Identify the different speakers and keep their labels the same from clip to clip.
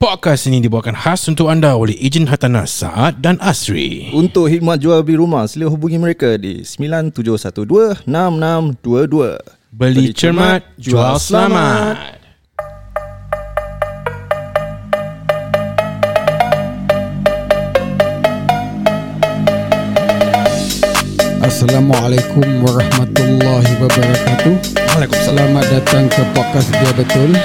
Speaker 1: Podcast ini dibawakan khas untuk anda oleh ejen hartanah Saad dan Asri.
Speaker 2: Untuk khidmat jual beli rumah, sila hubungi mereka di 9712-6622.
Speaker 1: Beli cermat, jual selamat.
Speaker 3: Assalamualaikum warahmatullahi wabarakatuh. Selamat datang ke podcast dia betul.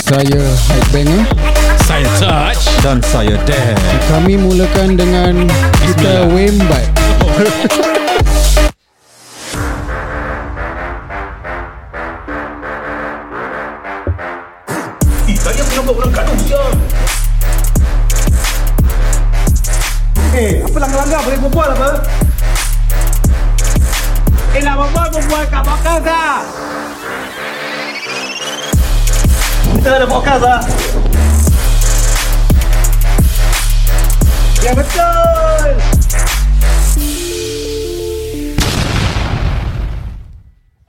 Speaker 3: Saya Hype Banger.
Speaker 1: Saya Touch.
Speaker 2: Dan saya Dan.
Speaker 3: Kami mulakan dengan kita Wembat.
Speaker 4: Eh, apa langgar-langgar boleh berbual apa? Eh, nak berbual, berbual kat podcast lah. Kita ada podcast lah. Ya, betul.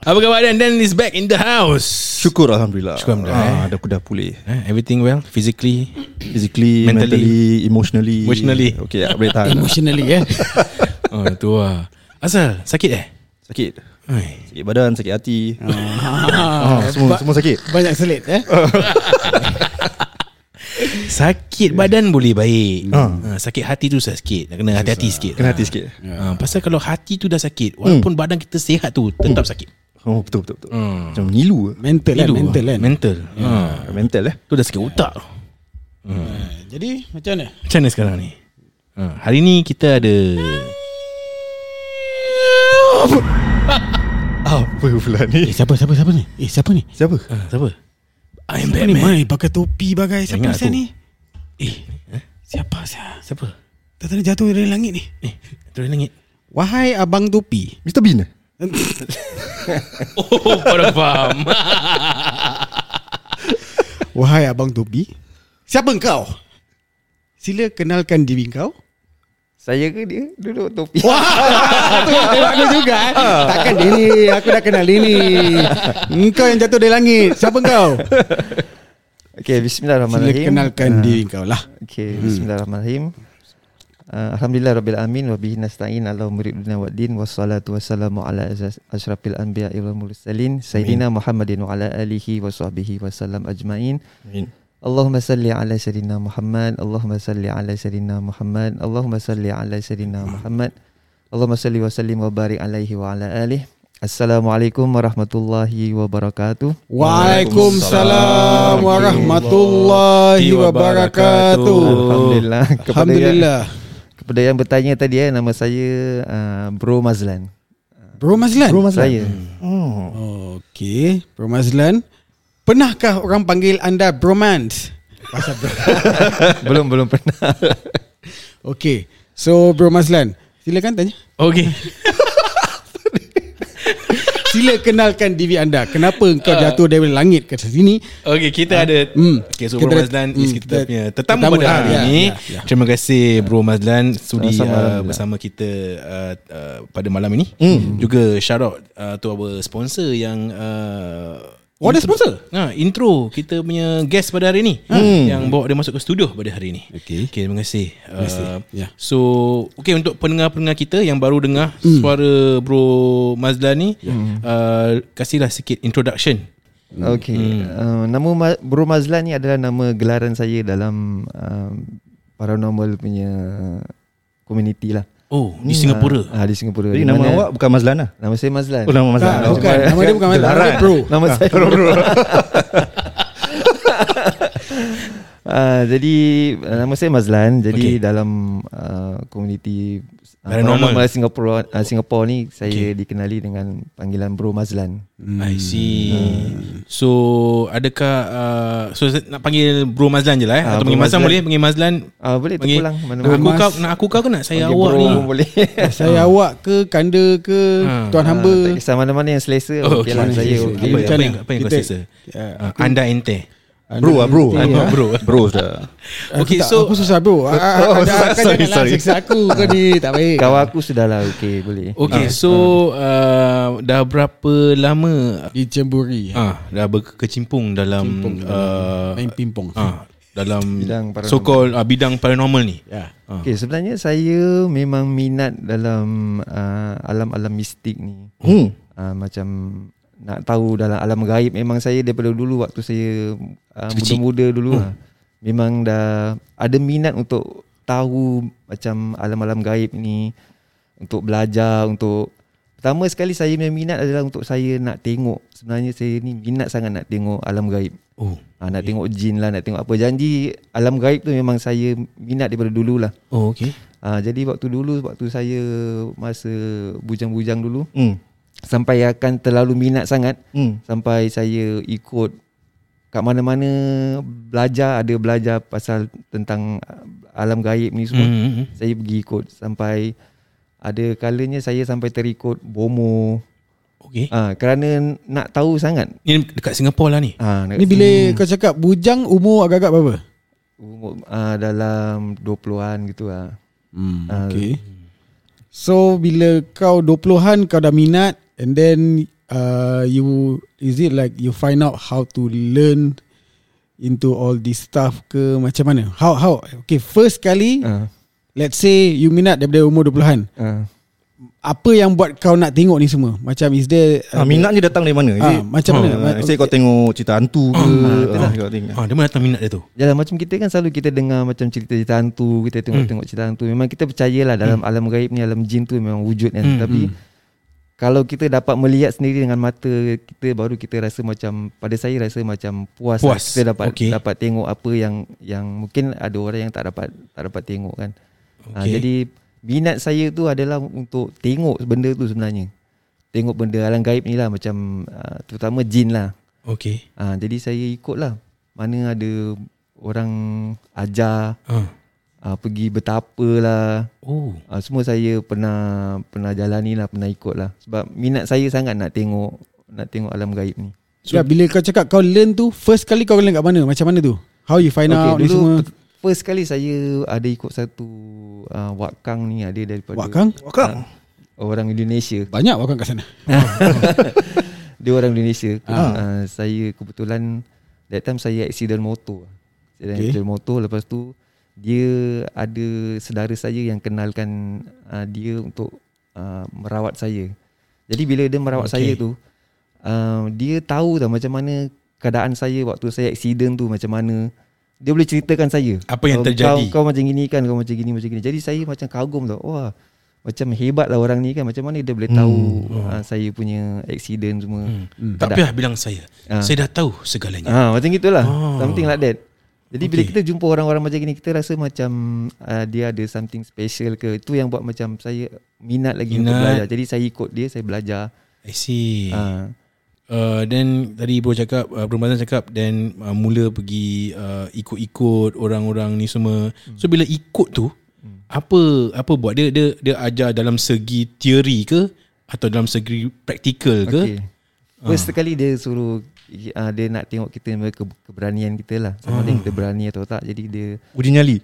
Speaker 1: Apa khabar Dan? Dan is back in the house.
Speaker 2: Syukur Alhamdulillah.
Speaker 1: Syukur Alhamdulillah,
Speaker 2: Ah,
Speaker 1: eh.
Speaker 2: dah, aku dah pulih.
Speaker 1: Eh, everything well? Physically?
Speaker 2: Physically,
Speaker 1: Mentally.
Speaker 2: mentally, emotionally.
Speaker 1: Emotionally.
Speaker 2: Okay, boleh tahan.
Speaker 3: Emotionally eh.
Speaker 1: Oh, tu lah. Asal? Sakit eh?
Speaker 2: sakit.
Speaker 1: Ai.
Speaker 2: Sakit badan, sakit hati.
Speaker 3: Ah,
Speaker 2: Ah, semua semua sakit.
Speaker 3: Banyak selit eh.
Speaker 1: Sakit badan boleh baik.
Speaker 2: Ah.
Speaker 1: Ha, sakit hati tu susah sikit. Nak kena hati-hati sikit.
Speaker 2: Kena hati sikit.
Speaker 1: Ha, pasal kalau hati tu dah sakit, walaupun badan kita sihat tu tetap sakit.
Speaker 2: Oh, betul betul betul.
Speaker 1: Hmm.
Speaker 2: Macam ngilu.
Speaker 3: Mental kan,
Speaker 1: Itu.
Speaker 3: mental kan.
Speaker 1: Mental. Ha.
Speaker 2: Mental eh.
Speaker 1: Tu dah sakit otak.
Speaker 3: Jadi macam mana?
Speaker 1: Macam mana sekarang ni? Ha, hari ni kita ada
Speaker 2: Apa pula ni?
Speaker 3: Eh siapa siapa siapa ni? Eh siapa ni?
Speaker 2: Siapa?
Speaker 1: ha, siapa? I'm
Speaker 3: Siapa ni
Speaker 1: Batman.
Speaker 3: mai pakai topi bagai siapa
Speaker 1: Ingat
Speaker 3: ni?
Speaker 1: Eh, eh,
Speaker 3: Siapa saya?
Speaker 1: siapa?
Speaker 3: Tak tadi jatuh dari langit ni.
Speaker 1: Eh, turun langit.
Speaker 3: Wahai abang topi.
Speaker 2: Mr Bean?
Speaker 1: Oh, pada faham.
Speaker 3: Wahai abang topi. Siapa engkau? Sila kenalkan diri kau.
Speaker 5: Saya ke dia duduk topi.
Speaker 3: Wah, tu aku juga eh. Takkan dia ni, aku dah kenal dia ni. Engkau yang jatuh dari langit. Siapa engkau?
Speaker 5: Okey,
Speaker 3: Sila
Speaker 5: bismillahirrahmanirrahim.
Speaker 3: kenalkan diri kau lah.
Speaker 5: Okey, bismillahirrahmanirrahim. Uh, Alhamdulillah Rabbil Alamin Wa bihi nasta'in ala umri dunia wa din Wassalatu wassalamu ala ashrafil anbiya wal mursalin Sayyidina Muhammadin wa ala alihi wa sahbihi wasallam ajma'in
Speaker 2: Amin.
Speaker 5: Allahumma salli ala Sayyidina Muhammad Allahumma salli ala Sayyidina Muhammad Allahumma salli ala Sayyidina Muhammad Allahumma salli wa sallim wa barik alaihi wa ala alihi Assalamualaikum warahmatullahi wabarakatuh
Speaker 3: Waalaikumsalam warahmatullahi wabarakatuh.
Speaker 5: Alhamdulillah kepada
Speaker 3: Alhamdulillah.
Speaker 5: yang, kepada yang bertanya tadi eh nama saya uh, Bro Mazlan.
Speaker 3: Bro Mazlan.
Speaker 2: Bro Mazlan.
Speaker 5: Saya.
Speaker 2: Oh.
Speaker 3: Okey, Bro Mazlan. Pernahkah orang panggil anda bromance? Pasal bro.
Speaker 5: belum belum pernah.
Speaker 3: Okey. So Bro Mazlan, silakan tanya.
Speaker 1: Okey.
Speaker 3: Sila kenalkan diri anda. Kenapa engkau jatuh dari langit ke sini?
Speaker 1: Okey, kita ada
Speaker 3: Hmm.
Speaker 1: Okey, so
Speaker 3: Kita
Speaker 1: Bro Mazlan
Speaker 3: hmm,
Speaker 1: is kita
Speaker 3: kita-
Speaker 1: punya tetamu
Speaker 3: tetamu
Speaker 1: pada
Speaker 3: lah,
Speaker 1: hari
Speaker 3: ya,
Speaker 1: ini.
Speaker 3: ya, ya.
Speaker 1: Terima kasih Bro Mazlan sudi uh, bersama kita uh, uh, pada malam ini. Juga shout out uh, to our sponsor yang uh,
Speaker 3: Oh, ada sponsor?
Speaker 1: Ha, intro kita punya guest pada hari ini yang bawa dia masuk ke studio pada hari ini.
Speaker 3: Okey.
Speaker 1: Okay, terima kasih. Terima
Speaker 3: kasih. Ya.
Speaker 1: So, okay untuk pendengar-pendengar kita yang baru dengar suara Bro Mazlan ni, uh, kasihlah sikit introduction.
Speaker 5: Okey. Uh, nama Ma- Bro Mazlan ni adalah nama gelaran saya dalam um, paranormal punya community lah.
Speaker 1: Oh, di Singapura.
Speaker 5: Ah, di Singapura.
Speaker 2: Jadi
Speaker 5: Di
Speaker 2: nama awak bukan Mazlan lah.
Speaker 5: Nama saya Mazlan.
Speaker 2: Oh, nama Mazlan.
Speaker 3: Tak, bukan. Nama dia bukan Mazlan. Nama dia Bro.
Speaker 5: Nama saya Bro. bro. Uh, jadi uh, nama saya Mazlan. Jadi okay. dalam uh, komuniti uh,
Speaker 1: Paranormal.
Speaker 5: paranormal Singapura uh, Singapura ni saya okay. dikenali dengan panggilan Bro Mazlan.
Speaker 1: I see. So adakah uh, so nak panggil Bro Mazlan je lah eh?
Speaker 5: Ah,
Speaker 1: Atau
Speaker 5: Bro
Speaker 1: panggil Mazlan
Speaker 5: Mazlan.
Speaker 1: boleh? Panggil Mazlan.
Speaker 5: Ah boleh
Speaker 1: Panggil
Speaker 5: terpulang mana
Speaker 1: Aku
Speaker 3: Mas-
Speaker 1: kau nak aku kau ke nak saya awak
Speaker 5: bro
Speaker 1: ni?
Speaker 5: boleh.
Speaker 3: Saya awak ke kanda ke
Speaker 1: Ha.
Speaker 3: tuan hamba?
Speaker 5: tak kisah mana-mana yang selesa
Speaker 1: Oh,
Speaker 5: okey
Speaker 1: okey.
Speaker 5: lah saya okey.
Speaker 1: Apa, apa yang apa yang kau selesa? Ah, anda ente.
Speaker 2: Bro lah bro.
Speaker 1: Ah, bro.
Speaker 2: Bro sudah.
Speaker 1: Okay,
Speaker 3: tak-
Speaker 1: so-
Speaker 3: aku susah bro. Ah, ah,
Speaker 2: Oh,
Speaker 3: ada-
Speaker 2: susah.
Speaker 3: kan
Speaker 2: Sorry, sorry.
Speaker 3: siksa aku kau ni tak baik.
Speaker 5: Kawan aku sudahlah okey boleh.
Speaker 1: Okay, so uh, dah berapa lama
Speaker 3: Dicemburi.
Speaker 1: ah dah berkecimpung dalam
Speaker 3: Cimpung
Speaker 1: uh,
Speaker 3: main pingpong.
Speaker 1: ah dalam
Speaker 5: Bidang paranormal.
Speaker 1: so called uh, bidang paranormal ni?
Speaker 3: Ya.
Speaker 1: Ah.
Speaker 5: Okay, sebenarnya saya memang minat dalam uh, alam-alam mistik ni.
Speaker 2: Hmm.
Speaker 5: Uh, macam nak tahu dalam alam gaib memang saya daripada dulu waktu saya uh, muda-muda dulu hmm. memang dah ada minat untuk tahu macam alam-alam gaib ni untuk belajar untuk pertama sekali saya punya minat adalah untuk saya nak tengok sebenarnya saya ni minat sangat nak tengok alam gaib
Speaker 1: Oh.
Speaker 5: ha, nak tengok jin lah nak tengok apa janji alam gaib tu memang saya minat daripada dulu lah
Speaker 1: Oh, okay.
Speaker 5: ha, jadi waktu dulu waktu saya masa bujang-bujang dulu
Speaker 2: Hmm.
Speaker 5: Sampai akan terlalu minat sangat
Speaker 2: Hmm.
Speaker 5: sampai saya ikut kat mana-mana belajar ada belajar pasal tentang uh, alam gaib ni semua
Speaker 1: Hmm, hmm, hmm.
Speaker 5: saya pergi ikut sampai ada kalanya saya sampai terikut bomo
Speaker 1: Okay.
Speaker 5: ah kerana nak tahu sangat
Speaker 1: Ni dekat Singapura lah ni.
Speaker 5: ah
Speaker 3: Ni bila kau cakap bujang umur agak-agak berapa?
Speaker 5: umur ah, dalam 20-an gitu lah
Speaker 3: Hmm,
Speaker 5: Ah,
Speaker 3: okay. So bila kau 20-an kau dah minat and then uh, you is it like you find out how to learn into all this stuff ke macam mana? How how okay first kali
Speaker 5: ah,
Speaker 3: let's say you minat daripada umur 20-an.
Speaker 5: ah.
Speaker 3: Apa yang buat kau nak tengok ni semua? Macam is there
Speaker 2: Ah, minat ni datang dari mana? Is
Speaker 3: Ah,
Speaker 2: it-
Speaker 3: macam mana?
Speaker 2: Ah, Say kau tengok cerita hantu ke? Ah, kau tengok.
Speaker 1: Ah, dia mana datang minat dia tu?
Speaker 5: Yalah macam kita kan selalu kita dengar macam cerita-cerita hantu, kita tengok-tengok cerita hantu. Memang kita percayalah dalam alam gaib ni, alam jin tu memang wujud kan.
Speaker 1: Hmm,
Speaker 5: Tapi kalau kita dapat melihat sendiri dengan mata kita baru kita rasa macam pada saya rasa macam puas, lah.
Speaker 1: Puas,
Speaker 5: kita dapat
Speaker 1: okey.
Speaker 5: dapat tengok apa yang yang mungkin ada orang yang tak dapat tak dapat tengok kan. Ha,
Speaker 1: Okey.
Speaker 5: jadi minat saya tu adalah untuk tengok benda tu sebenarnya. Tengok benda alam gaib ni lah macam uh, terutama jin lah.
Speaker 1: Okay.
Speaker 5: Ha, jadi saya ikut lah Mana ada orang ajar
Speaker 1: Ah.
Speaker 5: Ha, Pergi bertapa lah
Speaker 1: Oh.
Speaker 5: ha, Semua saya pernah pernah jalani lah Pernah ikut lah Sebab minat saya sangat nak tengok Nak tengok alam gaib ni
Speaker 3: So, ya, bila kau cakap kau learn tu First kali kau learn kat mana? Macam mana tu? How you find
Speaker 5: Okey,
Speaker 3: out ni semua?
Speaker 5: First kali saya ada ikut satu uh, Wakang ni Ada daripada
Speaker 3: Wakang?
Speaker 2: Wakang.
Speaker 5: Orang Indonesia
Speaker 3: Banyak wakang kat sana
Speaker 5: Dia orang Indonesia
Speaker 3: Ah.
Speaker 5: uh, Saya kebetulan That time saya accident motor Saya
Speaker 3: Okay.
Speaker 5: okay. accident motor Lepas tu Dia ada Sedara saya yang kenalkan uh, Dia untuk uh, Merawat saya Jadi bila dia merawat
Speaker 1: Okay.
Speaker 5: saya tu uh, Dia tahu tau macam mana Keadaan saya Waktu saya accident tu Macam mana Dia boleh ceritakan saya
Speaker 1: Apa yang
Speaker 5: Kau-
Speaker 1: terjadi?
Speaker 5: kau, kau macam gini kan Kau macam gini macam gini Jadi saya macam kagum tau Wah macam hebat lah orang ni kan Macam mana dia boleh tahu uh, Saya punya accident semua
Speaker 1: Hmm.
Speaker 3: Hmm.
Speaker 1: Tak payah bilang saya.
Speaker 5: Ah.
Speaker 1: Saya dah tahu segalanya.
Speaker 5: Ah macam gitulah.
Speaker 1: Oh.
Speaker 5: Something like that. Jadi bila
Speaker 1: Okay.
Speaker 5: kita jumpa orang-orang macam gini kita rasa macam uh, dia ada something special ke. Itu yang buat macam saya minat lagi untuk
Speaker 1: Minat.
Speaker 5: belajar. Jadi saya ikut dia, saya belajar.
Speaker 1: I see.
Speaker 5: Ah
Speaker 1: Uh, then tadi bro cakap uh, Bro Mazlan cakap Then uh, mula pergi uh, Ikut-ikut Orang-orang ni semua So bila ikut tu Apa Apa buat dia Dia dia ajar dalam segi Teori ke Atau dalam segi Praktikal ke
Speaker 5: okay. First sekali dia suruh uh, dia nak tengok kita ke, keberanian kita lah. Sama ada kita berani atau tak. Jadi dia
Speaker 2: Uji nyali.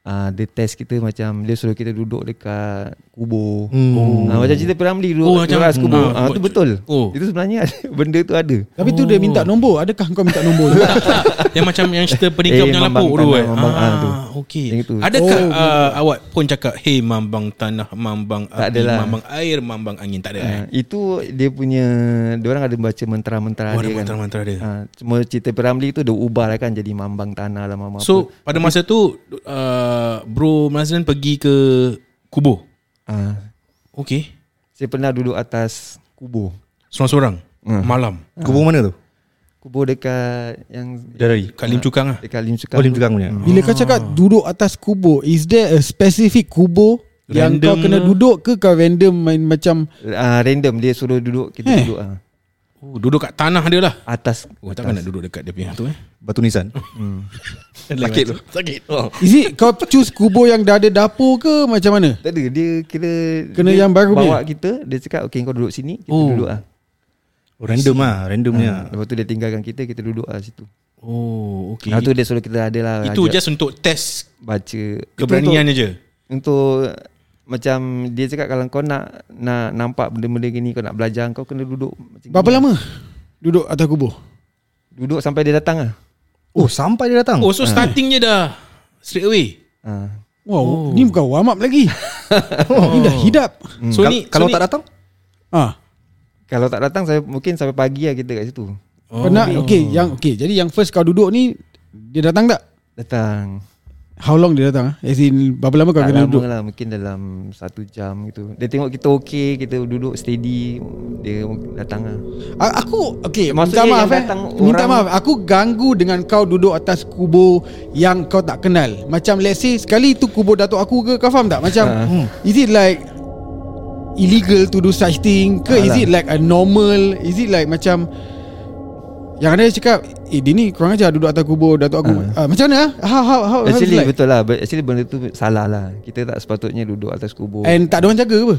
Speaker 5: uh, dia test kita macam dia suruh kita duduk dekat kubur.
Speaker 2: Hmm.
Speaker 5: Oh. Uh, macam cerita Piramli duduk
Speaker 1: Oh,
Speaker 5: oh,
Speaker 1: macam-
Speaker 5: atas kubur.
Speaker 1: hmm.
Speaker 5: Ah tu betul.
Speaker 1: Oh.
Speaker 5: Itu sebenarnya benda tu ada.
Speaker 3: Tapi tu dia minta nombor Adakah kau minta nombor tu?
Speaker 1: Yang macam yang cerita penikah
Speaker 5: Eh,
Speaker 1: punya
Speaker 5: Mambang
Speaker 1: lapuk tu eh. Ah
Speaker 5: tu.
Speaker 1: Okey. Adakah
Speaker 3: Oh,
Speaker 1: uh, awak pun cakap hey mambang tanah, mambang
Speaker 5: Tak
Speaker 1: api,
Speaker 5: adalah.
Speaker 1: mambang air, mambang angin tak ada eh.
Speaker 5: Uh, itu dia punya dia orang ada baca mantra-mantra
Speaker 1: Oh, ada
Speaker 5: dia kan.
Speaker 1: mantra-mantra dia.
Speaker 5: Uh, cuma cerita Piramli tu dia ubah lah kan jadi mambang tanah lah mama
Speaker 1: So pada masa tu uh, Bro Mazlan pergi ke kubur.
Speaker 5: uh,
Speaker 1: Okey.
Speaker 5: saya pernah duduk atas kubur.
Speaker 1: Seorang-seorang
Speaker 5: Hmm.
Speaker 1: malam
Speaker 2: Kubur mana tu?
Speaker 5: Kubur dekat yang
Speaker 2: Bidadari.
Speaker 1: kat Lim Cukang ah.
Speaker 5: dekat Lim Cukang.
Speaker 2: Oh, Lim Cukang punya.
Speaker 3: Bila kau cakap duduk atas kubur Is there a specific kubur Yang
Speaker 1: Random
Speaker 3: kau kena
Speaker 1: ke?
Speaker 3: duduk ke Kau random main macam
Speaker 5: Uh, random dia suruh duduk kita
Speaker 3: Eh.
Speaker 5: duduk uh,
Speaker 1: Oh, duduk kat tanah dia lah.
Speaker 5: atas.
Speaker 1: Oh, takkan nak duduk dekat dia punya tu eh.
Speaker 2: Batu nisan.
Speaker 1: Sakit tu. Sakit. Oh.
Speaker 3: Is it kau choose kubur yang dah ada dapur ke Macam mana?
Speaker 5: Tak ada dia kira
Speaker 3: Kena
Speaker 5: dia
Speaker 3: yang baru
Speaker 5: bawa kita dia cakap okey kau duduk sini kita
Speaker 1: Oh.
Speaker 5: duduk ah.
Speaker 2: Oh, random lah. Randomnya.
Speaker 5: Uh, lepas tu dia tinggalkan kita kita duduk ah situ.
Speaker 1: Oh, okey.
Speaker 5: Lepas tu dia suruh kita ada lah
Speaker 1: Itu
Speaker 5: ajak
Speaker 1: just untuk test
Speaker 5: baca
Speaker 1: keberanian
Speaker 5: Itu
Speaker 1: je.
Speaker 5: untuk, untuk macam dia cakap kalau kau nak nak nampak benda-benda gini kau nak belajar kau kena duduk macam
Speaker 3: Berapa
Speaker 5: gini.
Speaker 3: lama Duduk atas kubur
Speaker 5: Duduk sampai dia datang ah.
Speaker 2: Oh sampai dia datang
Speaker 1: Oh so starting je dah Straight away
Speaker 5: Ah.
Speaker 3: Wow, oh. ni bukan warm up lagi. oh. Ni dah hidap.
Speaker 1: So
Speaker 2: Kal-
Speaker 1: ni
Speaker 2: Kalau
Speaker 1: so
Speaker 2: tak
Speaker 1: ni,
Speaker 2: datang
Speaker 3: Ah.
Speaker 5: Kalau tak datang saya mungkin sampai pagi lah kita kat situ.
Speaker 3: Oh. Kau nak okay, yang okay. Jadi yang first kau duduk ni dia datang tak?
Speaker 5: Datang.
Speaker 3: How long dia datang? ah? As in berapa lama kau
Speaker 5: tak
Speaker 3: kena
Speaker 5: lama
Speaker 3: duduk?
Speaker 5: lah mungkin dalam satu jam gitu. Dia tengok kita okey, kita duduk steady, dia datang lah.
Speaker 3: A- Aku okay,
Speaker 5: Maksudnya
Speaker 3: minta maaf eh. Minta maaf. Aku ganggu dengan kau duduk atas kubur yang kau tak kenal. Macam let's say sekali tu kubur datuk aku ke kau faham tak? Macam
Speaker 5: Ah.
Speaker 3: is it like illegal to do such thing ke is
Speaker 5: Alah.
Speaker 3: it like a normal? Is it like macam yang ada cakap Eh dia ni kurang ajar duduk atas kubur Datuk aku ah. Macam mana ah? How, how, how,
Speaker 5: Actually
Speaker 3: is like?
Speaker 5: betul lah Actually benda tu salah lah Kita tak sepatutnya duduk atas kubur
Speaker 3: And tak ada orang jaga ke apa?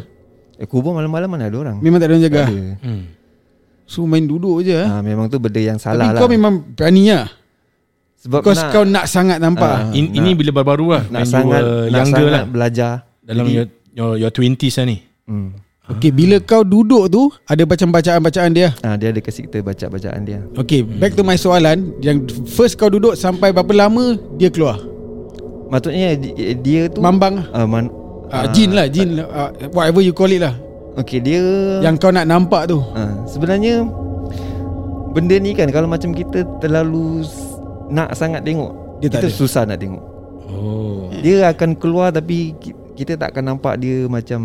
Speaker 5: eh, Kubur malam-malam mana ada orang
Speaker 3: Memang tak ada orang jaga
Speaker 5: Tak ada.
Speaker 1: hmm.
Speaker 3: So main duduk je ah.
Speaker 5: ha, Memang tu benda yang
Speaker 3: Tapi
Speaker 5: salah lah
Speaker 3: kau memang berani lah
Speaker 5: Sebab
Speaker 3: Because kau nak sangat nampak
Speaker 5: Ah,
Speaker 1: In,
Speaker 5: nak-
Speaker 1: Ini bila baru-baru lah
Speaker 5: Nak sangat Nak sangat
Speaker 1: lah
Speaker 5: belajar
Speaker 1: Dalam
Speaker 5: Jadi-
Speaker 1: your, your, your 20s lah ni
Speaker 5: hmm.
Speaker 3: Okay bila kau duduk tu Ada macam bacaan-bacaan dia?
Speaker 5: Ha, Dia ada kasi kita baca-bacaan dia.
Speaker 3: Okay back to my soalan. Yang first kau duduk Sampai berapa lama Dia keluar?
Speaker 5: Maksudnya di- dia tu
Speaker 3: Mambang?
Speaker 5: Uh, man,
Speaker 3: uh, Jin lah Jin uh, Whatever you call it lah.
Speaker 5: Okay dia
Speaker 3: Yang kau nak nampak tu.
Speaker 5: Ha, Sebenarnya Benda ni kan Kalau macam kita terlalu Nak sangat tengok
Speaker 3: Dia
Speaker 5: Kita susah nak tengok.
Speaker 1: Oh.
Speaker 5: Dia akan keluar tapi kita tak akan nampak dia macam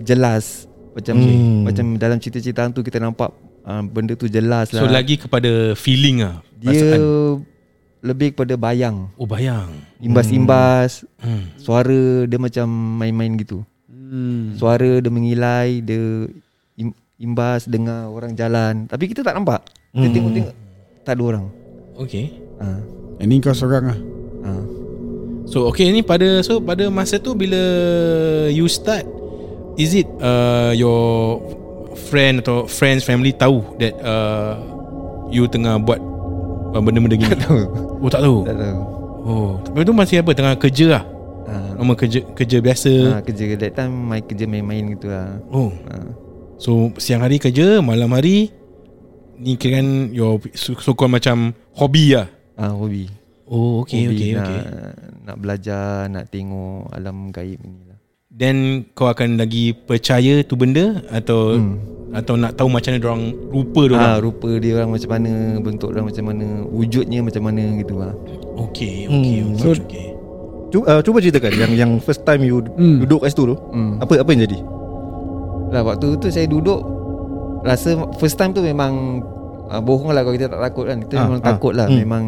Speaker 5: jelas macam
Speaker 2: Hmm.
Speaker 5: macam dalam cerita-cerita hantu kita nampak uh, benda tu jelas
Speaker 1: So
Speaker 5: lah.
Speaker 1: lagi kepada feeling lah
Speaker 5: dia
Speaker 1: Perasaan
Speaker 5: lebih kepada bayang,
Speaker 1: Oh bayang
Speaker 5: imbas-imbas,
Speaker 1: hmm.
Speaker 5: suara dia macam main-main gitu.
Speaker 3: hmm.
Speaker 5: Suara dia mengilai, dia im- imbas dengar orang jalan tapi kita tak nampak. Kita
Speaker 2: Hmm.
Speaker 5: tengok-tengok tak ada orang.
Speaker 1: Okay
Speaker 5: Ha.
Speaker 3: Yang ni kau seorang
Speaker 5: Ha.
Speaker 1: So okay ni pada So pada masa tu Bila You start Is it uh, Your Friend atau Friends family Tahu That uh, You tengah buat uh, Benda-benda gini
Speaker 5: Tahu.
Speaker 1: Oh tak tahu
Speaker 5: Tak tahu.
Speaker 1: Oh Tapi tu masih apa Tengah kerja lah
Speaker 5: Ha.
Speaker 1: Normal kerja Kerja biasa
Speaker 5: Ha, kerja that time main kerja main-main gitu lah.
Speaker 1: Oh
Speaker 5: Ha.
Speaker 1: So siang hari kerja Malam hari Ni kira kan Your so, so called macam Hobi lah
Speaker 5: Ah, hobi.
Speaker 1: Oh okay
Speaker 5: hobi
Speaker 1: okay
Speaker 5: nak,
Speaker 1: okay
Speaker 5: Nak belajar, nak tengok alam gaib ni lah.
Speaker 1: Then kau akan lagi percaya tu benda Atau
Speaker 5: Hmm.
Speaker 1: Atau nak tahu macam mana orang Rupa dia
Speaker 5: Ah,
Speaker 1: orang
Speaker 5: rupa dia orang macam mana, bentuk dia orang macam mana, wujudnya macam mana gitu lah.
Speaker 1: Okay okay
Speaker 2: Hmm.
Speaker 1: okay,
Speaker 3: So-
Speaker 1: okay.
Speaker 2: Cuba, uh, cuba ceritakan Yang yang first time you
Speaker 3: Hmm.
Speaker 2: Duduk kat situ tu
Speaker 5: Hmm.
Speaker 2: Apa apa yang jadi
Speaker 5: Lah waktu tu saya duduk rasa first time tu memang uh, bohong lah kalau kita tak takut kan. Kita
Speaker 2: Ah,
Speaker 5: memang
Speaker 2: ah.
Speaker 5: takut lah.
Speaker 2: Hmm.
Speaker 5: Memang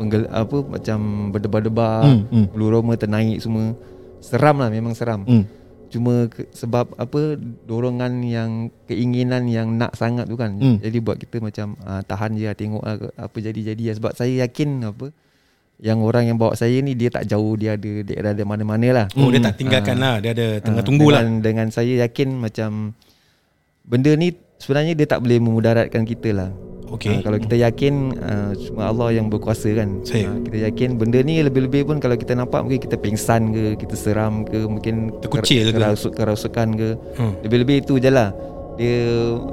Speaker 5: menggel, apa macam berdebar-debar,
Speaker 2: Hmm, hmm.
Speaker 5: bulu roma ternaik semua. Seram lah memang seram.
Speaker 2: hmm.
Speaker 5: Cuma ke, sebab apa dorongan yang keinginan yang nak sangat tu kan.
Speaker 2: Hmm.
Speaker 5: Jadi buat kita macam uh, tahan je lah tengok lah apa jadi-jadi lah. Sebab saya yakin apa yang orang yang bawa saya ni dia tak jauh dia ada daerah ada mana-mana lah.
Speaker 1: Oh dia tak tinggalkan lah Dia ada tengah
Speaker 5: Ah,
Speaker 1: tunggu lah
Speaker 5: dengan, Dengan saya yakin macam benda ni sebenarnya dia tak boleh memudaratkan kita lah.
Speaker 1: Okay
Speaker 5: Ah, kalau kita yakin uh, cuma Allah yang berkuasa kan.
Speaker 1: Saya.
Speaker 5: Ah, kita yakin benda ni lebih-lebih pun kalau kita nampak mungkin kita pingsan ke, kita seram ke, mungkin
Speaker 1: Terkucil ke?
Speaker 5: kerasuk kerasukan ke.
Speaker 1: hmm.
Speaker 5: Lebih-lebih itu je lah. Dia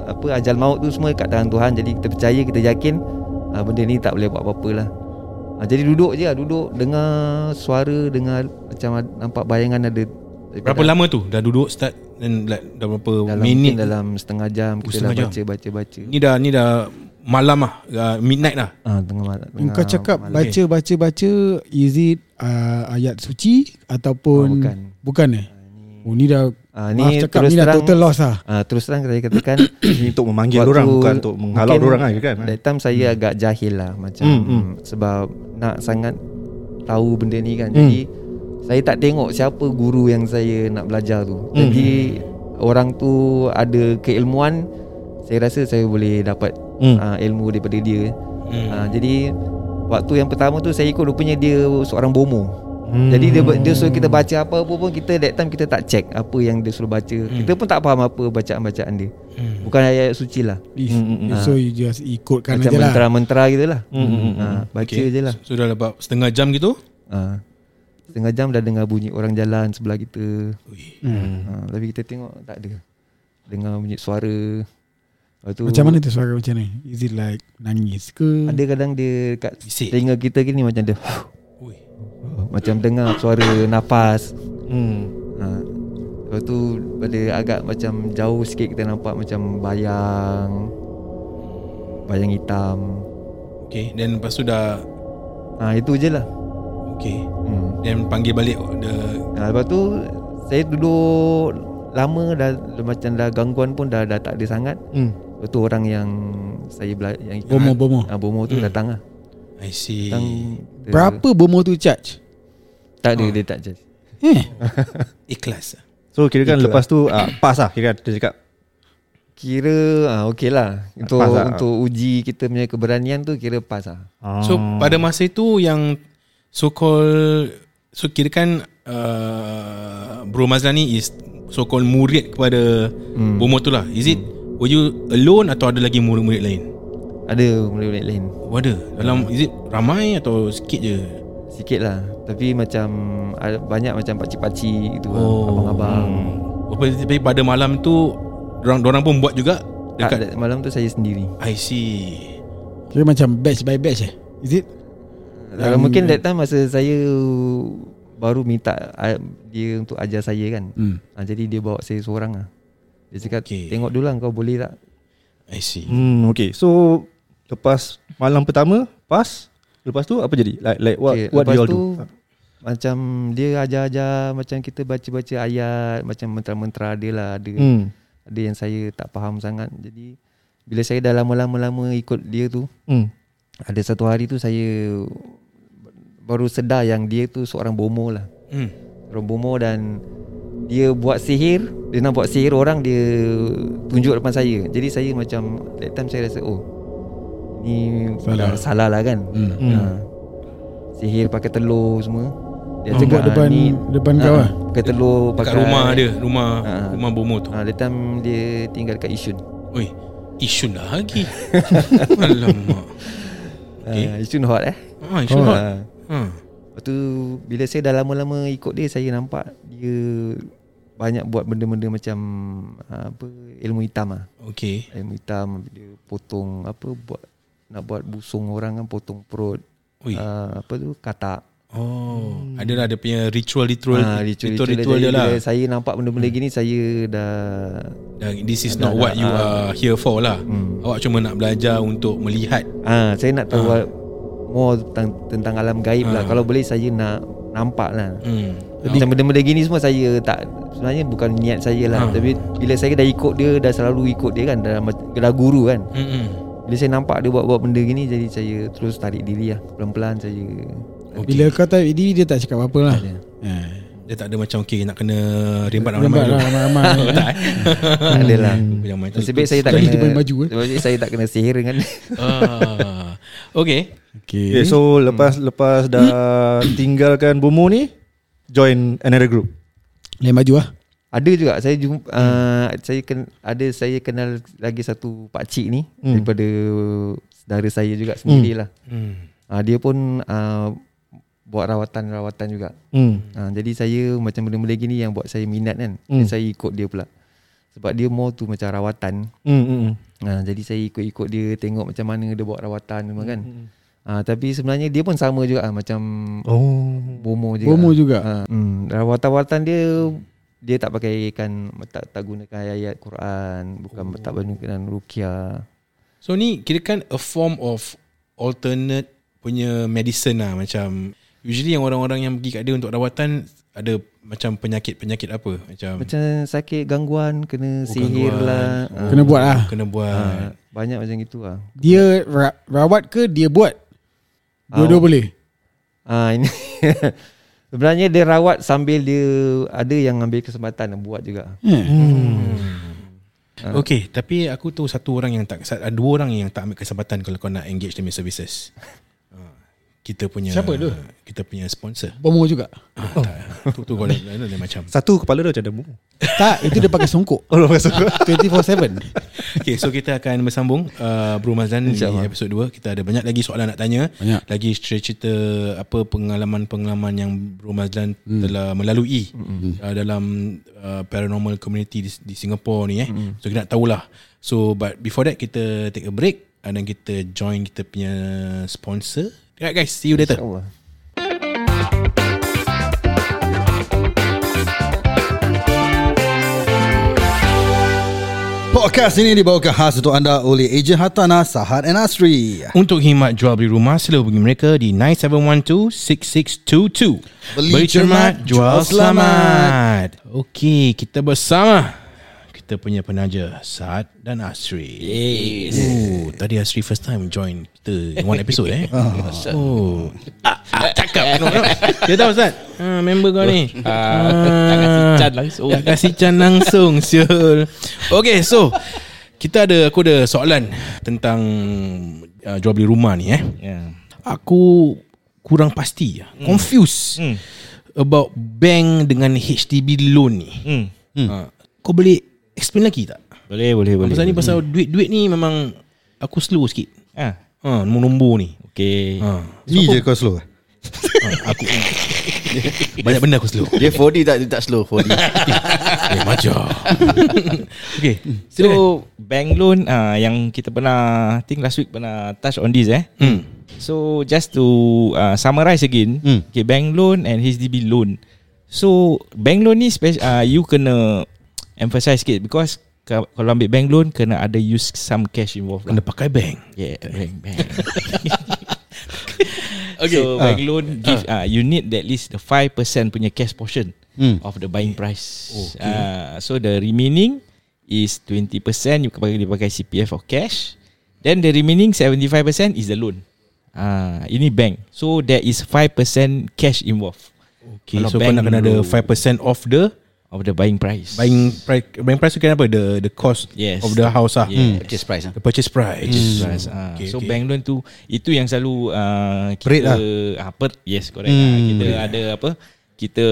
Speaker 5: apa ajal maut tu semua kat tangan Tuhan. Jadi kita percaya, kita yakin uh, benda ni tak boleh buat apa-apa lah. Ha, jadi duduk je lah Duduk dengar suara Dengar macam nampak bayangan ada
Speaker 1: Berapa lama tu Dah duduk start Dan like, dah berapa
Speaker 5: dalam
Speaker 1: minit
Speaker 5: dalam setengah jam
Speaker 1: Oh,
Speaker 5: kita
Speaker 1: setengah
Speaker 5: dah
Speaker 1: jam.
Speaker 5: baca baca baca.
Speaker 1: Ni dah Ni dah Malam lah uh, Midnight lah
Speaker 5: Ah tengah malam. Tengah
Speaker 3: Kau cakap
Speaker 5: malam.
Speaker 3: baca baca baca Is it uh, ayat suci Ataupun
Speaker 5: Oh, bukan.
Speaker 3: Bukan eh Oh ni dah
Speaker 5: Ah
Speaker 3: Maaf
Speaker 5: ni
Speaker 3: cakap
Speaker 5: terus
Speaker 3: ni dah
Speaker 5: terang
Speaker 3: total loss lah
Speaker 5: Ah terus terang saya katakan
Speaker 2: Ini untuk memanggil orang Bukan untuk menghalau orang kan, kan?
Speaker 5: That time saya agak jahil lah macam
Speaker 2: Hmm, hmm.
Speaker 5: sebab nak sangat tahu benda ni kan.
Speaker 2: Hmm.
Speaker 5: Jadi saya tak tengok siapa guru yang saya nak belajar tu.
Speaker 2: Hmm.
Speaker 5: Jadi orang tu ada keilmuan saya rasa saya boleh dapat
Speaker 2: Hmm.
Speaker 5: ah, ilmu daripada dia.
Speaker 1: hmm.
Speaker 5: Ah, jadi waktu yang pertama tu saya ikut rupanya dia seorang bomo.
Speaker 2: Hmm.
Speaker 5: Jadi dia dia suruh kita baca apa-apa pun kita that time kita tak check apa yang dia suruh baca.
Speaker 1: Hmm.
Speaker 5: Kita pun tak faham apa bacaan-bacaan dia.
Speaker 1: Hmm.
Speaker 5: Bukan ayat suci lah.
Speaker 3: Is,
Speaker 2: Hmm, hmm,
Speaker 3: So you just ikutkan
Speaker 5: Macam
Speaker 3: aja lah
Speaker 5: mentera-mentera gitu lah.
Speaker 2: Hmm, hmm, hmm.
Speaker 5: Ha, baca
Speaker 1: Okay.
Speaker 5: je lah.
Speaker 1: So dah dapat setengah jam gitu
Speaker 5: Ha. Setengah jam dah dengar bunyi orang jalan sebelah kita.
Speaker 3: Hmm.
Speaker 5: Ha, tapi kita tengok tak ada. Dengar bunyi suara. Lepas tu
Speaker 3: Macam mana tu suara macam ni? Is it like nangis ke?
Speaker 5: Ada kadang dia kat
Speaker 1: Bisik.
Speaker 5: telinga kita gini macam dia
Speaker 1: Ui.
Speaker 5: macam dengar suara nafas.
Speaker 2: Hmm.
Speaker 5: Ha. Lepas tu pada agak macam jauh sikit kita nampak macam bayang bayang hitam.
Speaker 1: Okay Dan lepas tu dah
Speaker 5: Ha itu je lah.
Speaker 1: Okay
Speaker 5: Hmm.
Speaker 1: Dan panggil balik the
Speaker 5: Ha, lepas tu saya duduk lama dah macam dah gangguan pun dah dah tak ada sangat.
Speaker 2: Hmm.
Speaker 5: Lepas tu orang yang saya bela- yang ikut
Speaker 3: Bomo bomo.
Speaker 5: ah, bomo tu
Speaker 1: Hmm.
Speaker 5: datang lah.
Speaker 1: I see
Speaker 5: Datang dia-
Speaker 3: Berapa bomo tu charge?
Speaker 5: Tak ada
Speaker 1: Ah.
Speaker 5: dia tak charge.
Speaker 3: Eh,
Speaker 1: Ikhlas
Speaker 2: So kira kan
Speaker 5: Itu
Speaker 2: lepas tu uh, Pass lah kira kan Dia cakap
Speaker 5: Kira ah okey lah. Untuk
Speaker 2: lah.
Speaker 5: untuk uji kita punya keberanian tu kira pas lah.
Speaker 1: So
Speaker 2: Ah.
Speaker 1: pada masa itu yang so called so kira kan uh, Bro Mazlani is so called murid kepada hmm. Bomo tu lah. Is it were you alone atau ada lagi murid-murid lain?
Speaker 5: Ada murid-murid lain.
Speaker 1: Oh ada. Dalam is it ramai atau sikit je?
Speaker 5: Sikit lah Tapi macam ada Banyak macam pakcik-pakcik gitu
Speaker 1: Oh.
Speaker 5: oh. Abang-abang
Speaker 1: Oh, tapi pada malam tu orang orang pun buat juga
Speaker 5: tak,
Speaker 1: dekat
Speaker 5: Malam tu saya sendiri
Speaker 1: I see.
Speaker 3: kira macam batch by batch eh? Is it?
Speaker 5: Kalau mungkin that time masa saya Baru minta ah, Dia untuk ajar saya kan
Speaker 3: Hmm.
Speaker 5: ha, Jadi dia bawa saya seorang lah Dia cakap
Speaker 1: Okay.
Speaker 5: Tengok dulu lah kau boleh tak?
Speaker 1: I see.
Speaker 2: Hmm okay So Lepas Malam pertama Pass Lepas tu apa jadi? Like like what
Speaker 5: Okay,
Speaker 2: What do you all
Speaker 5: tu,
Speaker 2: do
Speaker 5: Macam dia ajar-ajar Macam kita baca-baca ayat Macam mentera-mentera dia lah. Ada
Speaker 2: Hmm.
Speaker 5: ada yang saya tak faham sangat. Jadi Bila saya dah lama-lama ikut dia tu
Speaker 2: Hmm.
Speaker 5: Ada satu hari tu saya Baru sedar yang dia tu seorang bomo lah.
Speaker 1: Hmm.
Speaker 5: Seorang bomo dan Dia buat sihir Dia nak buat sihir orang Dia tunjuk depan saya Jadi saya macam That time saya rasa Oh Ni
Speaker 3: Salah.
Speaker 5: salah, lah kan
Speaker 3: Hmm.
Speaker 5: ha. Sihir pakai telur semua Dia
Speaker 3: Oh,
Speaker 5: cakap
Speaker 3: buat depan-
Speaker 5: "Ah,
Speaker 3: depan
Speaker 5: ah,
Speaker 3: kau lah?"
Speaker 5: Pakai telur
Speaker 1: Dekat
Speaker 5: pakai
Speaker 1: rumah dia, rumah
Speaker 5: Ah.
Speaker 1: rumah Bomo tu.
Speaker 5: ha, That time dia tinggal dekat Yishun
Speaker 1: Oi, Isun lagi. Alamak.
Speaker 5: okay. ha, Yishun hot eh
Speaker 1: Ah, Isun
Speaker 3: Oh.
Speaker 1: hot.
Speaker 5: ha.
Speaker 1: Ha.
Speaker 5: Lepas tu bila saya dah lama-lama ikut dia saya nampak dia banyak buat benda-benda macam ah, apa ilmu hitam ah.
Speaker 1: Okay.
Speaker 5: Ilmu hitam dia potong apa buat nak buat busung orang kan potong perut.
Speaker 1: Ui.
Speaker 5: Ah, apa tu katak.
Speaker 1: Oh, adalah dia punya ritual-ritual
Speaker 5: Ah,
Speaker 1: ritual-ritual
Speaker 5: ritual-ritual
Speaker 1: dia
Speaker 5: jadi
Speaker 1: lah.
Speaker 5: Saya nampak benda-benda gini saya dah
Speaker 1: Dan this is
Speaker 5: Dah-
Speaker 1: not
Speaker 5: dah,
Speaker 1: what you are here for lah.
Speaker 5: Hmm.
Speaker 1: Awak cuma nak belajar untuk melihat.
Speaker 5: ah saya nak tahu
Speaker 1: Ah.
Speaker 5: more tentang, tentang alam gaib lah.
Speaker 1: Ah.
Speaker 5: Kalau boleh saya nak nampak lah.
Speaker 1: Hmm.
Speaker 5: Macam benda-benda gini semua saya tak Sebenarnya bukan niat saya lah
Speaker 1: Ha.
Speaker 5: Tapi bila saya dah ikut dia Dah selalu ikut dia kan Dah, dah guru kan
Speaker 1: Hmm.
Speaker 5: Bila saya nampak dia buat-buat benda gini Jadi saya terus tarik diri lah Pelan-pelan saya
Speaker 1: Okay.
Speaker 3: Bila kau tahu ini dia tak cakap apa lah. Eh.
Speaker 1: Dia tak ada macam okay nak kena rembat ramai-ramai
Speaker 3: lah
Speaker 1: dulu.
Speaker 3: ramai-ramai.
Speaker 1: Oh, tak eh?
Speaker 5: Tak ada lah. Nasib baik saya tak kena. Nasib baik saya tak kena sihir kan
Speaker 1: Ah. Okay.
Speaker 2: Okay
Speaker 3: Okay.
Speaker 2: so Lepas lepas dah Tinggalkan Bomo ni Join another group
Speaker 3: Lain baju lah.
Speaker 5: Ada juga saya jumpa uh, saya ken, ada saya kenal lagi satu pak cik ni
Speaker 2: Hmm.
Speaker 5: daripada saudara saya juga sendirilah.
Speaker 1: Hmm.
Speaker 5: Uh, dia pun uh, buat rawatan-rawatan juga.
Speaker 2: Hmm
Speaker 5: Ha, jadi saya macam benda-benda gini yang buat saya minat kan.
Speaker 2: Hmm.
Speaker 5: Hmm. Saya ikut dia pula. Sebab dia more tu macam rawatan.
Speaker 2: Hmm, hmm.
Speaker 5: Ha, jadi saya ikut-ikut dia tengok macam mana dia buat rawatan semua kan.
Speaker 2: Hmm.
Speaker 5: Ha, tapi sebenarnya dia pun sama juga ah, macam
Speaker 2: Oh
Speaker 5: bomo juga.
Speaker 3: Bomo juga.
Speaker 5: Ha, hmm, rawatan-rawatan dia dia tak pakai kan tak tak gunakan ayat Quran, bukan oh. tak gunakan ruqyah.
Speaker 1: So ni kira kan a form of alternate punya medicine lah macam usually yang orang-orang yang pergi kat dia untuk rawatan ada macam penyakit-penyakit apa macam
Speaker 5: Macam sakit gangguan, kena
Speaker 1: Oh,
Speaker 5: sihir
Speaker 1: gangguan.
Speaker 5: lah. Ha,
Speaker 3: Kena buat lah.
Speaker 1: kena buat.
Speaker 5: ha, banyak macam gitu lah.
Speaker 3: Dia ra- rawat ke dia buat? Dua-dua
Speaker 5: Ah,
Speaker 3: boleh?
Speaker 5: Ah ini sebenarnya dia rawat sambil dia ada yang ambil kesempatan nak buat juga.
Speaker 3: Eh.
Speaker 1: Okay Tapi aku tahu Satu orang yang tak Ada dua orang yang tak ambil kesempatan Kalau kau nak engage Demi services Ah. kita punya
Speaker 3: Siapa tu?
Speaker 1: Kita punya sponsor.
Speaker 3: Bomo juga.
Speaker 1: Ah, tak. Tu tu kau lain lain macam.
Speaker 2: Satu kepala dia macam demo.
Speaker 3: tak, itu dia pakai songkok.
Speaker 2: Oh, masuk.
Speaker 3: 24/7.
Speaker 1: Okay, so kita akan bersambung uh, Bro Mazlan di episod 2. Kita ada banyak lagi soalan nak tanya.
Speaker 3: Banyak.
Speaker 1: Lagi cerita-cerita apa pengalaman-pengalaman yang Bro Mazlan hmm. telah melalui hmm. uh, dalam uh, paranormal community di, di Singapore ni eh. Hmm. So kita nak tahulah. So but before that kita take a break dan kita join kita punya sponsor. Alright guys, see you later.
Speaker 6: InsyaAllah.
Speaker 7: Podcast ini dibawakan khas untuk anda oleh ejen hartanah Sahad and Asri.
Speaker 1: Untuk himat jual beli rumah Sila hubungi mereka di 9712-6622
Speaker 7: Beli cermat, jual selamat.
Speaker 1: Okey, kita bersama Kita punya penaja Saad dan Asri
Speaker 6: Yes.
Speaker 1: Oh, tadi Asri first time join kita in one episode eh Oh ah, ah, Cakap no, no. Dia tahu Ustaz ah, Member kau ni
Speaker 6: Ah, tak kasi can langsung.
Speaker 1: Tak kasi can langsung Syul Okay so Kita ada Aku ada soalan Tentang uh, Jual beli rumah ni eh
Speaker 6: Yeah.
Speaker 1: Aku kurang pasti hmm. Confused
Speaker 6: Hmm.
Speaker 1: About bank dengan HDB loan ni
Speaker 6: Hmm.
Speaker 1: hmm. uh, Kau boleh explain lagi tak?
Speaker 6: Boleh, boleh, boleh.
Speaker 1: Pasal ni pasal duit-duit ni memang Aku slow sikit
Speaker 6: Ah.
Speaker 1: ha, Nombor-nombor ni
Speaker 6: Okay.
Speaker 1: ha.
Speaker 7: Ni je kau slow.
Speaker 1: ha, Aku Banyak benda aku slow
Speaker 8: Dia 4D tak dia tak slow 4D.
Speaker 1: Eh macam Okay
Speaker 6: So bank loan uh, yang kita pernah I think last week pernah touch on this eh.
Speaker 1: hmm.
Speaker 6: So just to uh, summarize again,
Speaker 7: Hmm.
Speaker 6: okay bank loan and HDB loan. So bank loan ni speci- uh, you kena emphasize sikit because ka- kalau ambil bank loan kena ada use some cash involved
Speaker 1: Kena
Speaker 6: lah.
Speaker 1: pakai bank
Speaker 6: Yeah, bank bank.
Speaker 1: Okay.
Speaker 6: So bank loan give uh, you need at least the 5% punya cash portion
Speaker 7: Hmm.
Speaker 6: of the buying price. Okay. Uh, so the remaining is 20% you pakai dipakai CPF or cash. Then the remaining 75% is the loan. Ah, uh, ini bank. So there is 5% cash involved
Speaker 1: Okay
Speaker 6: Kalau
Speaker 1: so kau nak kena ada
Speaker 6: dulu.
Speaker 1: 5% off the
Speaker 6: of the buying price.
Speaker 1: Buying price Buying price tu kan apa The the cost
Speaker 6: Yes.
Speaker 1: Of the house lah
Speaker 6: Yeah.
Speaker 8: Purchase price ah.
Speaker 1: The purchase price
Speaker 6: Purchase price. Ah,
Speaker 1: Okay,
Speaker 6: so
Speaker 1: okay.
Speaker 6: bank loan tu itu yang selalu uh, kita
Speaker 7: Rate lah.
Speaker 6: ah, per yes correct.
Speaker 7: Hmm,
Speaker 6: Ah, kita ada apa? Kita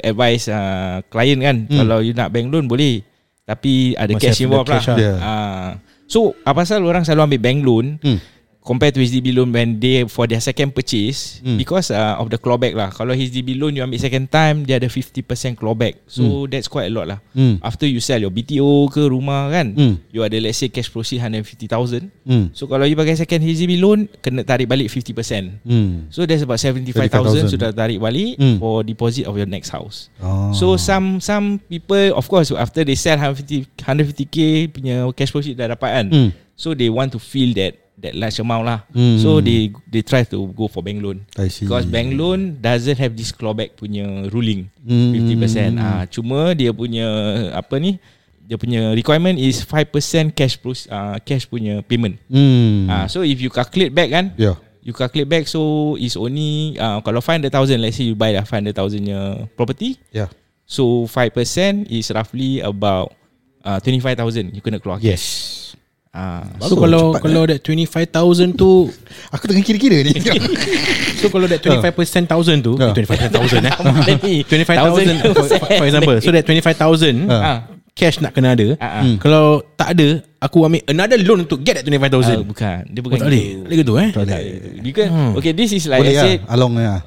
Speaker 6: advise uh, klien kan
Speaker 7: Hmm.
Speaker 6: kalau you nak bank loan boleh tapi ada
Speaker 1: Must
Speaker 6: cash involved lah.
Speaker 1: cash lah.
Speaker 7: Yeah.
Speaker 6: Ah, so apa pasal orang selalu ambil bank loan
Speaker 7: Hmm.
Speaker 6: Compare to HDB loan when they for their second purchase
Speaker 7: Hmm.
Speaker 6: because uh, of the clawback lah. Kalau HDB loan you ambil second time dia ada 50% clawback. So that's quite a lot lah.
Speaker 7: Hmm.
Speaker 6: After you sell your BTO ke rumah kan,
Speaker 7: Hmm.
Speaker 6: you ada let's say cash proceed 150,000.
Speaker 7: Hmm.
Speaker 6: So kalau you pakai second HDB loan kena tarik balik 50%.
Speaker 7: Hmm.
Speaker 6: So that's about
Speaker 7: 75,000.
Speaker 6: 75,000 sudah tarik balik
Speaker 7: Hmm.
Speaker 6: for deposit of your next house.
Speaker 7: Oh.
Speaker 6: So some some people of course after they sell 150 150k punya cash proceed dah dapat kan.
Speaker 7: Hmm.
Speaker 6: So they want to feel that that large amount lah.
Speaker 7: Hmm.
Speaker 6: So they they try to go for bank loan.
Speaker 7: I see.
Speaker 6: Because bank loan doesn't have this clawback punya ruling
Speaker 7: Hmm.
Speaker 6: 50%. Ah cuma dia punya apa ni? Dia punya requirement is 5% cash plus uh, cash punya payment.
Speaker 7: Hmm.
Speaker 6: Ah so if you calculate back kan,
Speaker 7: Yeah.
Speaker 6: you calculate back so is only uh, kalau 500,000 let's say you buy dah 500,000 nya property,
Speaker 7: Yeah.
Speaker 6: so 5% is roughly about uh, 25,000 you kena keluar
Speaker 7: Yes.
Speaker 6: Ah
Speaker 1: So
Speaker 7: Bagus,
Speaker 1: kalau
Speaker 7: cepat,
Speaker 1: kalau that 25,000 tu
Speaker 7: Aku tengah kira-kira ni.
Speaker 1: So kalau that 25% thousand tu
Speaker 7: Ah.
Speaker 1: 25% thousand eh
Speaker 6: Ni,
Speaker 1: 25,000 for, for example So that 25,000
Speaker 6: Ah.
Speaker 1: Cash nak kena ada
Speaker 6: Ah, ah.
Speaker 1: Hmm. Kalau tak ada Aku ambil another loan Untuk get that 25,000
Speaker 6: Uh, bukan Dia
Speaker 1: Oh,
Speaker 6: bukan
Speaker 1: tak boleh
Speaker 6: gitu.
Speaker 1: Tak boleh gitu eh
Speaker 6: Tak boleh. Because okay this is like
Speaker 7: Boleh
Speaker 6: I
Speaker 7: lah. Along lah.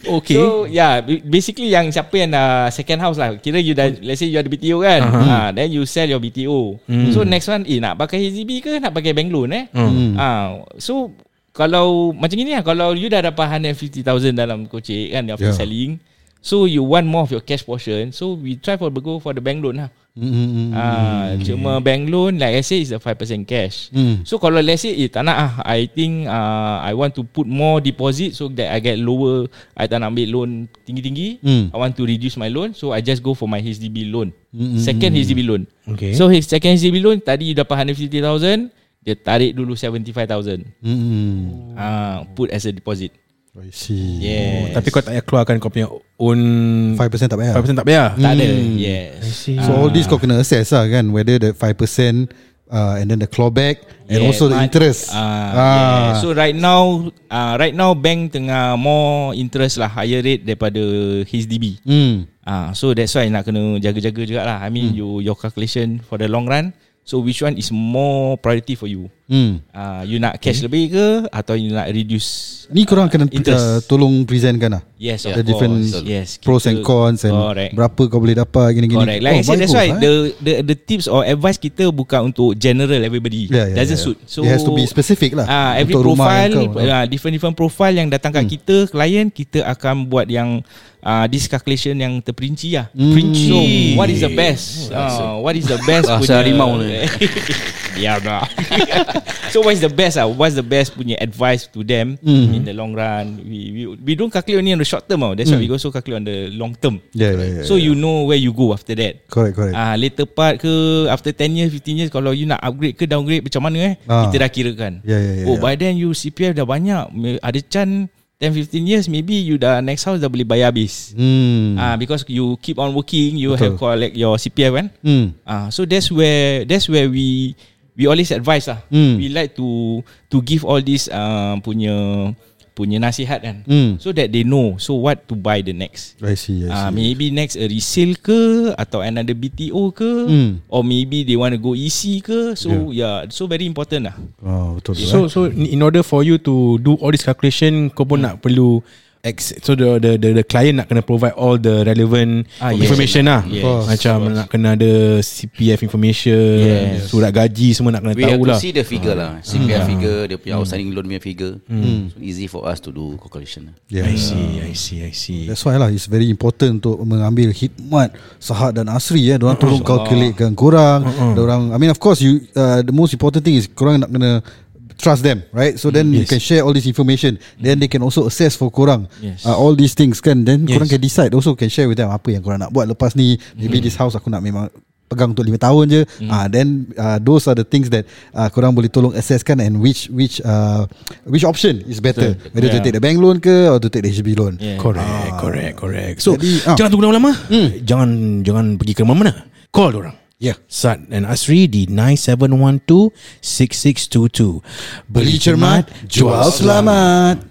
Speaker 1: Okay
Speaker 6: So yeah ba- Basically yang Siapa yang dah Second house lah Kira you dah Let's say you ada BTO kan uh-huh. Then you sell your BTO
Speaker 1: Hmm.
Speaker 6: So next one Eh nak pakai HDB ke Nak pakai bank loan eh
Speaker 1: Hmm.
Speaker 6: Ah, So Kalau Macam ni lah Kalau you dah dapat 150,000 Dalam kocek kan After
Speaker 7: Yeah.
Speaker 6: selling So you want more of your cash portion So we try for Go for the bank loan lah
Speaker 7: Hmm.
Speaker 6: Ah, Cuma bank loan Like I say Is the 5% cash
Speaker 7: Hmm.
Speaker 6: So kalau let's say eh, tak nak ah, I think uh, I want to put more deposit so that I get lower. I tak nak ambil loan tinggi-tinggi.
Speaker 7: Hmm.
Speaker 6: I want to reduce my loan so I just go for my HDB loan.
Speaker 7: Hmm.
Speaker 6: Second HDB loan.
Speaker 1: Okay
Speaker 6: So his second HDB loan tadi you dapat 150,000, dia tarik dulu 75,000.
Speaker 7: Hmm.
Speaker 6: Ah, put as a deposit.
Speaker 7: I see.
Speaker 6: Yes.
Speaker 1: Tapi kau tak payah keluarkan Kau punya own
Speaker 7: 5% tak payah.
Speaker 1: 5% tak payah
Speaker 6: tak ada.
Speaker 7: Hmm.
Speaker 6: Yes.
Speaker 7: So all this kau kena assess lah kan Whether the 5% uh, and then the clawback and
Speaker 6: Yeah,
Speaker 7: also the
Speaker 6: but,
Speaker 7: interest.
Speaker 6: Uh,
Speaker 7: Ah.
Speaker 6: yeah. So right now, uh, right now bank tengah more interest lah higher rate daripada HDB.
Speaker 7: Hmm.
Speaker 6: Ah, so that's why nak kena jaga-jaga juga lah. I mean,
Speaker 7: Hmm.
Speaker 6: you your calculation for the long run. So which one is more priority for you?
Speaker 7: Hmm.
Speaker 6: Ah, you nak cash lebih ke atau you nak reduce?
Speaker 7: Ni korang kena
Speaker 6: interest.
Speaker 7: uh, tolong presentkan lah.
Speaker 6: Yes,
Speaker 7: The
Speaker 6: of
Speaker 7: different
Speaker 6: course. Yes,
Speaker 7: pros
Speaker 6: kita-
Speaker 7: and cons and
Speaker 6: Correct.
Speaker 7: berapa kau boleh dapat gini-gini.
Speaker 6: Correct. Like I said, that's why
Speaker 7: eh?
Speaker 6: the, the the tips or advice kita bukan untuk general everybody.
Speaker 7: Yeah, yeah,
Speaker 6: Doesn't
Speaker 7: yeah.
Speaker 6: suit. So
Speaker 7: It has to be specific lah
Speaker 6: Ah, every
Speaker 7: untuk rumah
Speaker 6: profile,
Speaker 7: Hmm.
Speaker 6: uh, different different profile yang datang kat kita, klien kita akan buat yang uh, this calculation yang terperinci lah.
Speaker 7: Hmm.
Speaker 6: So what is the best? Uh, what is the best
Speaker 8: Bahasa harimau ni.
Speaker 6: Ya dah. so what is the best ah? What's the best punya advice to them
Speaker 7: Hmm.
Speaker 6: in the long run? We we we don't calculate only on the short term oh. That's why we also calculate on the long term.
Speaker 7: Yeah, yeah, yeah,
Speaker 6: So you know where you go after that.
Speaker 7: Correct, correct.
Speaker 6: Ah later part ke after 10 years 15 years kalau you nak upgrade ke downgrade macam mana eh
Speaker 7: Ah.
Speaker 6: kita dah kirakan.
Speaker 7: Yeah, yeah, yeah,
Speaker 6: oh
Speaker 7: yeah.
Speaker 6: by then you CPF dah banyak ada chance 10 15 years maybe you dah next house dah boleh bayar habis.
Speaker 7: Hmm.
Speaker 6: Ah because you keep on working you
Speaker 7: Betul.
Speaker 6: have collect your CPF kan.
Speaker 7: Hmm.
Speaker 6: Ah so that's where that's where we we always advise lah.
Speaker 7: Hmm.
Speaker 6: We like to to give all this uh, punya punya nasihat kan.
Speaker 7: Hmm.
Speaker 6: So that they know so what to buy the next.
Speaker 7: I see, I see.
Speaker 6: Ah, maybe next a resale ke atau another BTO ke
Speaker 7: Hmm.
Speaker 6: or maybe they want to go EC ke so yeah. so very important lah
Speaker 7: Oh, betul.
Speaker 1: So so in order for you to do all this calculation kau pun nak perlu ex- so the, the the the client nak kena provide all the relevant
Speaker 6: Ah, yes.
Speaker 1: information lah.
Speaker 6: Yes.
Speaker 1: Macam nak kena ada CPF information,
Speaker 6: Yes.
Speaker 1: surat gaji semua nak kena
Speaker 8: We have
Speaker 1: tahu
Speaker 8: to
Speaker 1: lah.
Speaker 8: see the figure lah CPF figure Dia punya outstanding loan punya figure So easy for us to do calculation
Speaker 7: Yeah.
Speaker 1: I see, I see, I see.
Speaker 7: That's why lah It's very important Untuk mengambil hikmat Sahad dan Asri ya. Diorang tolong calculatekan korang Diorang I mean of course you uh, The most important thing is Korang nak kena Trust them Right So then you
Speaker 1: Yes.
Speaker 7: can share all this information Then they can also assess for korang
Speaker 6: Yes.
Speaker 7: uh, All these things kan Then
Speaker 1: Yes.
Speaker 7: korang can decide Also can share with them Apa yang korang nak buat Lepas ni Maybe this house aku nak memang Pegang untuk 5 tahun je ah Then uh, Those are the things that uh, Korang boleh tolong assesskan And which Which uh, Which option is better Whether to
Speaker 6: Yeah.
Speaker 7: take the bank loan ke Or to take the HB loan
Speaker 6: yeah.
Speaker 1: Correct, correct, correct. So
Speaker 7: Jadi, ah.
Speaker 1: jangan tunggu lama-lama. Jangan jangan pergi ke mana-mana. Call orang.
Speaker 7: Yeah.
Speaker 1: Sat dan Asri di 9712-6622.
Speaker 7: Beli cermat Jual selamat